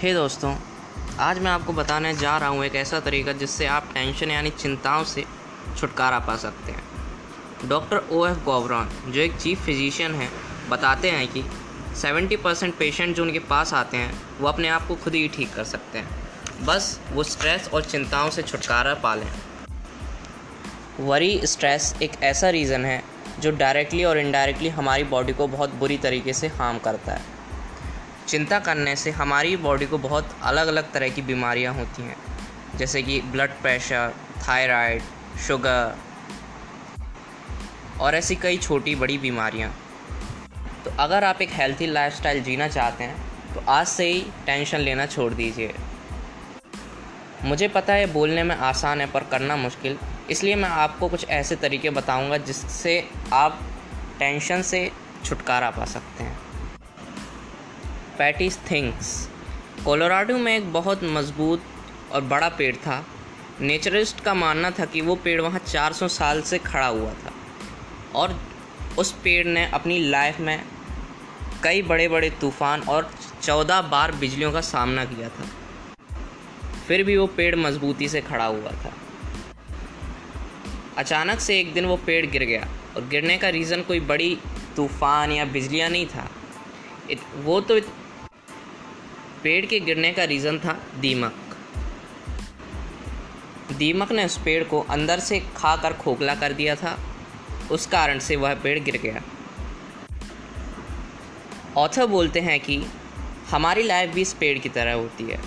हे दोस्तों, आज मैं आपको बताने जा रहा हूँ एक ऐसा तरीका जिससे आप टेंशन यानी चिंताओं से छुटकारा पा सकते हैं। डॉक्टर ओ एफ़ गौबरॉन जो एक चीफ फिजिशियन हैं, बताते हैं कि 70 परसेंट पेशेंट जो उनके पास आते हैं, वो अपने आप को खुद ही ठीक कर सकते हैं। बस वो स्ट्रेस और चिंताओं से छुटकारा पा लें। वरी स्ट्रेस एक ऐसा रीज़न है जो डायरेक्टली और इनडायरेक्टली हमारी बॉडी को बहुत बुरी तरीके से हार्म करता है। चिंता करने से हमारी बॉडी को बहुत अलग अलग तरह की बीमारियाँ होती हैं, जैसे कि ब्लड प्रेशर थायराइड शुगर और ऐसी कई छोटी बड़ी बीमारियाँ। तो अगर आप एक हेल्थी लाइफस्टाइल जीना चाहते हैं तो आज से ही टेंशन लेना छोड़ दीजिए। मुझे पता है बोलने में आसान है पर करना मुश्किल, इसलिए मैं आपको कुछ ऐसे तरीके बताऊँगा जिससे आप टेंशन से छुटकारा पा सकते हैं। पैटिस थिंग्स कोलोराडो में एक बहुत मज़बूत और बड़ा पेड़ था। नेचरिस्ट का मानना था कि वो पेड़ वहाँ 400 साल से खड़ा हुआ था। और उस पेड़ ने अपनी लाइफ में कई बड़े बड़े तूफ़ान और चौदह बार बिजलियों का सामना किया था। फिर भी वो पेड़ मजबूती से खड़ा हुआ था। अचानक से एक दिन वो पेड़ गिर गया और गिरने का रीज़न कोई बड़ी तूफ़ान या बिजलियाँ नहीं था। इत, वो तो पेड़ के गिरने का रीज़न था दीमक। दीमक ने उस पेड़ को अंदर से खा कर खोखला कर दिया था। उस कारण से वह पेड़ गिर गया। ऑथर बोलते हैं कि हमारी लाइफ भी इस पेड़ की तरह होती है।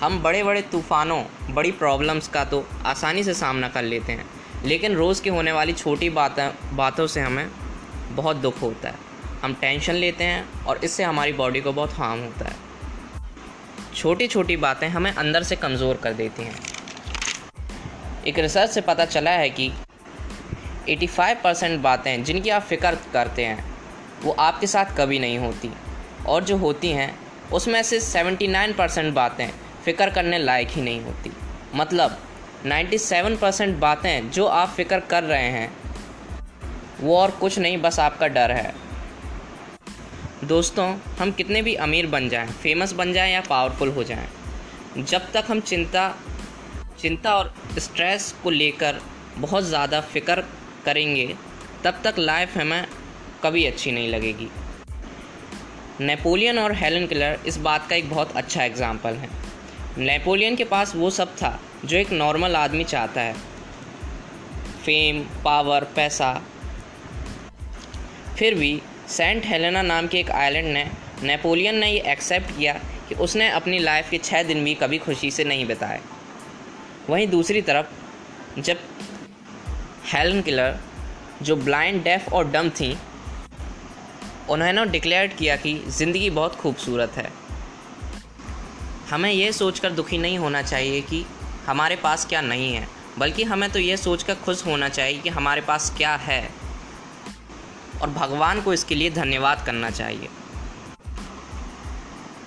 हम बड़े बड़े तूफ़ानों, बड़ी प्रॉब्लम्स का तो आसानी से सामना कर लेते हैं। लेकिन रोज़ की होने वाली छोटी बातें, बातों से हमें बहुत दुख होता है। हम टेंशन लेते हैं और इससे हमारी बॉडी को बहुत हार्म होता है। छोटी छोटी बातें हमें अंदर से कमज़ोर कर देती हैं। एक रिसर्च से पता चला है कि 85 परसेंट बातें जिनकी आप फ़िक्र करते हैं, वो आपके साथ कभी नहीं होती। और जो होती हैं, उसमें से 79 परसेंट बातें फ़िक्र करने लायक ही नहीं होती। मतलब 97 परसेंट बातें जो आप फ़िक्र कर रहे हैं, वो और कुछ नहीं, बस आपका डर है। दोस्तों हम कितने भी अमीर बन जाएँ, फ़ेमस बन जाएँ या पावरफुल हो जाएँ, जब तक हम चिंता चिंता और स्ट्रेस को लेकर बहुत ज़्यादा फ़िक्र करेंगे तब तक लाइफ हमें कभी अच्छी नहीं लगेगी। नेपोलियन और हेलन किलर इस बात का एक बहुत अच्छा एग्ज़ाम्पल है। नेपोलियन के पास वो सब था जो एक नॉर्मल आदमी चाहता है। फेम पावर पैसा। फिर भी सेंट हेलेना नाम के एक आइलैंड ने नेपोलियन ने ये एक्सेप्ट किया कि उसने अपनी लाइफ के छः दिन भी कभी खुशी से नहीं बिताए। वहीं दूसरी तरफ़, जब हेलन किलर, जो ब्लाइंड, डेफ और डम थी, उन्होंने डिक्लेयर किया कि ज़िंदगी बहुत खूबसूरत है। हमें यह सोचकर दुखी नहीं होना चाहिए कि हमारे पास क्या नहीं है, बल्कि हमें तो ये सोचकर खुश होना चाहिए कि हमारे पास क्या है। और भगवान को इसके लिए धन्यवाद करना चाहिए।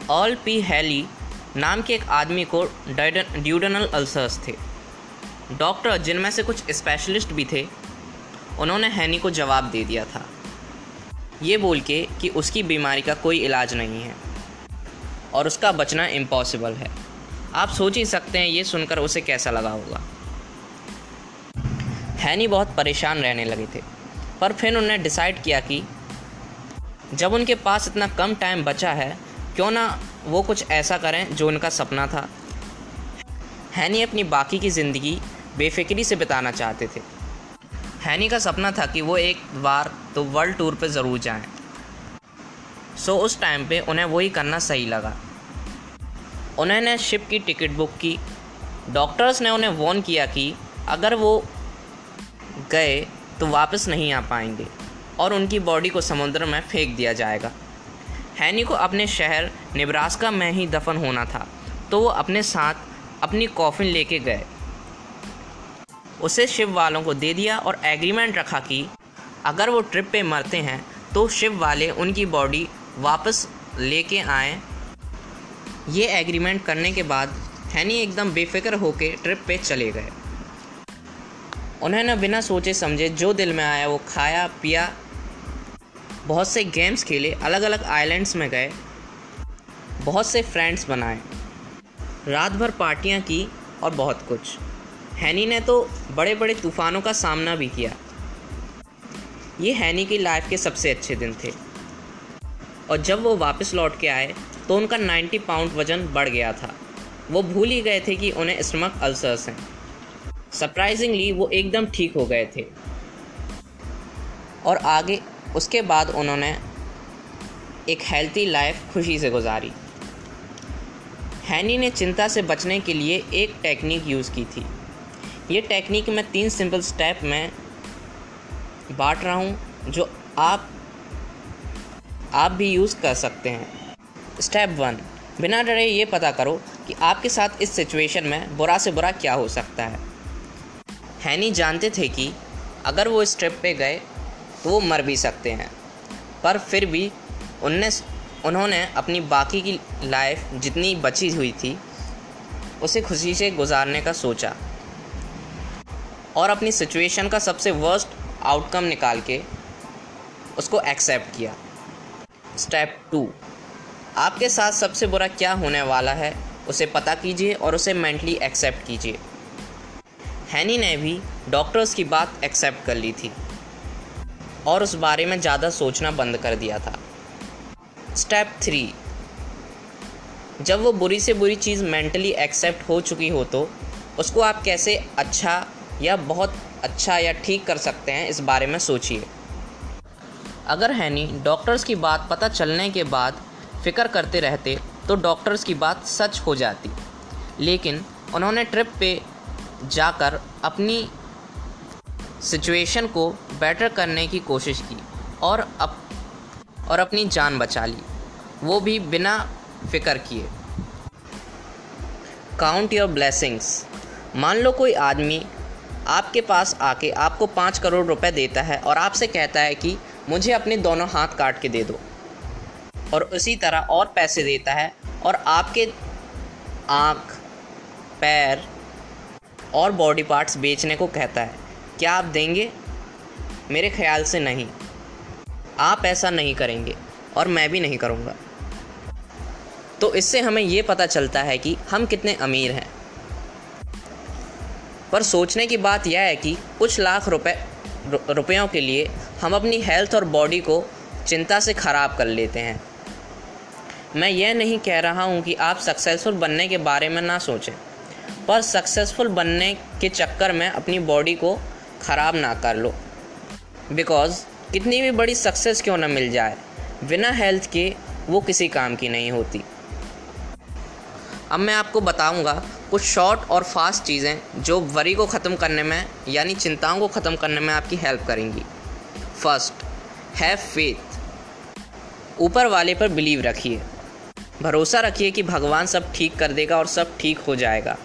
ऑल पी हैली नाम के एक आदमी को ड्यूडनल अल्सर्स थे। डॉक्टर, जिनमें से कुछ स्पेशलिस्ट भी थे, उन्होंने हैनी को जवाब दे दिया था। ये बोल के कि उसकी बीमारी का कोई इलाज नहीं है और उसका बचना इम्पॉसिबल है। आप सोच ही सकते हैं ये सुनकर उसे कैसा लगा होगा। हैनी बहुत परेशान रहने लगे थे। पर फिर उन्होंने डिसाइड किया कि जब उनके पास इतना कम टाइम बचा है, क्यों ना वो कुछ ऐसा करें जो उनका सपना था। हैनी अपनी बाकी की ज़िंदगी बेफिक्री से बिताना चाहते थे। हैनी का सपना था कि वो एक बार तो वर्ल्ड टूर पे ज़रूर जाएँ। सो उस टाइम पे उन्हें वही करना सही लगा। उन्होंने शिप की टिकट बुक की। डॉक्टर्स ने उन्हें वॉर्न किया कि अगर वो गए तो वापस नहीं आ पाएँगे और उनकी बॉडी को समुद्र में फेंक दिया जाएगा। हैनी को अपने शहर निब्रास्का में ही दफन होना था तो वो अपने साथ अपनी कॉफिन लेके गए। उसे शिव वालों को दे दिया और एग्रीमेंट रखा कि अगर वो ट्रिप पे मरते हैं तो शिव वाले उनकी बॉडी वापस लेके आएँ। ये एग्रीमेंट करने के बाद हैनी एकदम बेफिक्र होकर ट्रिप पे चले गए। उन्होंने बिना सोचे समझे जो दिल में आया वो खाया, पिया। बहुत से गेम्स खेले अलग अलग आइलैंड्स में गए। बहुत से फ्रेंड्स बनाए। रात भर पार्टियाँ की और बहुत कुछ। हैनी ने तो बड़े बड़े तूफ़ानों का सामना भी किया। ये हैनी की लाइफ के सबसे अच्छे दिन थे। और जब वो वापस लौट के आए तो उनका 90 पाउंड वज़न बढ़ गया था। वो भूल ही गए थे कि उन्हें स्टमक अल्सर्स हैं। सरप्राइजिंगली वो एकदम ठीक हो गए थे। और आगे, उसके बाद उन्होंने एक हेल्थी लाइफ खुशी से गुजारी। हैनी ने चिंता से बचने के लिए एक टेक्निक यूज़ की थी। ये टेक्निक मैं तीन सिंपल स्टेप में बांट रहा हूँ, जो आप आप भी यूज़ कर सकते हैं। स्टेप वन बिना डरे ये पता करो कि आपके साथ इस सिचुएशन में बुरा से बुरा क्या हो सकता है। हैनी जानते थे कि अगर वो इस ट्रिप पे गए तो वो मर भी सकते हैं। पर फिर भी उनने उन्होंने अपनी बाकी की लाइफ जितनी बची हुई थी, उसे खुशी से गुजारने का सोचा और अपनी सिचुएशन का सबसे वर्स्ट आउटकम निकाल के उसको एक्सेप्ट किया। स्टेप टू आपके साथ सबसे बुरा क्या होने वाला है, उसे पता कीजिए और उसे मेंटली एक्सेप्ट कीजिए। हैनी ने भी डॉक्टर्स की बात एक्सेप्ट कर ली थी और उस बारे में ज़्यादा सोचना बंद कर दिया था। स्टेप थ्री जब वो बुरी से बुरी चीज़ मेंटली एक्सेप्ट हो चुकी हो तो उसको आप कैसे अच्छा या बहुत अच्छा या ठीक कर सकते हैं इस बारे में सोचिए। अगर हैनी डॉक्टर्स की बात पता चलने के बाद फ़िक्र करते रहते तो डॉक्टर्स की बात सच हो जाती। लेकिन उन्होंने ट्रिप पे जाकर अपनी सिचुएशन को बेटर करने की कोशिश की और अप, और अपनी जान बचा ली। वो भी बिना फ़िक्र किए। काउंट योर ब्लेसिंग्स मान लो कोई आदमी आपके पास आके आपको पाँच करोड़ रुपए देता है और आपसे कहता है कि मुझे अपने दोनों हाथ काट के दे दो और उसी तरह और पैसे देता है और आपके आँख, पैर और बॉडी पार्ट्स बेचने को कहता है। क्या आप देंगे? मेरे ख्याल से नहीं। आप ऐसा नहीं करेंगे और मैं भी नहीं करूँगा। तो इससे हमें ये पता चलता है कि हम कितने अमीर हैं। पर सोचने की बात यह है कि कुछ लाख रुपए रुपयों के लिए हम अपनी हेल्थ और बॉडी को चिंता से ख़राब कर लेते हैं। मैं यह नहीं कह रहा हूँ कि आप सक्सेसफुल बनने के बारे में ना सोचें। पर सक्सेसफुल बनने के चक्कर में अपनी बॉडी को ख़राब ना कर लो। बिकॉज़ कितनी भी बड़ी सक्सेस क्यों ना मिल जाए? बिना हेल्थ के वो किसी काम की नहीं होती। अब मैं आपको बताऊँगा कुछ शॉर्ट और फास्ट चीज़ें जो वरी को ख़त्म करने में, यानी चिंताओं को ख़त्म करने में आपकी हेल्प करेंगी। फ़र्स्ट हैव फेथ ऊपर वाले पर बिलीव रखिए। भरोसा रखिए कि भगवान सब ठीक कर देगा और सब ठीक हो जाएगा।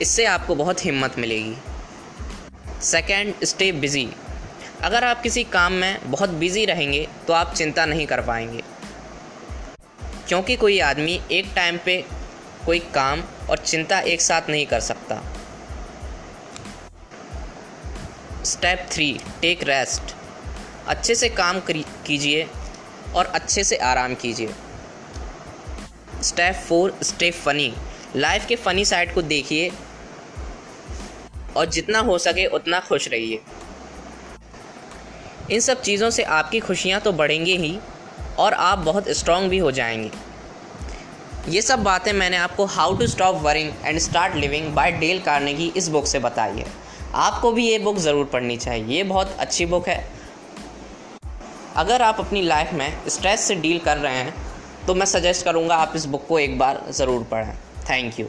इससे आपको बहुत हिम्मत मिलेगी। सेकेंड स्टे बिज़ी अगर आप किसी काम में बहुत बिज़ी रहेंगे तो आप चिंता नहीं कर पाएँगे। क्योंकि कोई आदमी एक टाइम पे कोई काम और चिंता एक साथ नहीं कर सकता। स्टेप थ्री टेक रेस्ट अच्छे से काम कीजिए और अच्छे से आराम कीजिए। Step four stay funny life के फ़नी साइड को देखिए और जितना हो सके उतना खुश रहिए। इन सब चीज़ों से आपकी खुशियाँ तो बढ़ेंगी ही और आप बहुत स्ट्रॉन्ग भी हो जाएँगे। ये सब बातें मैंने आपको how to stop worrying and start living by Dale की इस बुक से बताई है। आपको भी ये बुक ज़रूर पढ़नी चाहिए। ये बहुत अच्छी बुक है। अगर आप अपनी लाइफ में स्ट्रेस से डील कर रहे हैं तो मैं सजेस्ट करूँगा आप इस बुक को एक बार ज़रूर पढ़ें। Thank you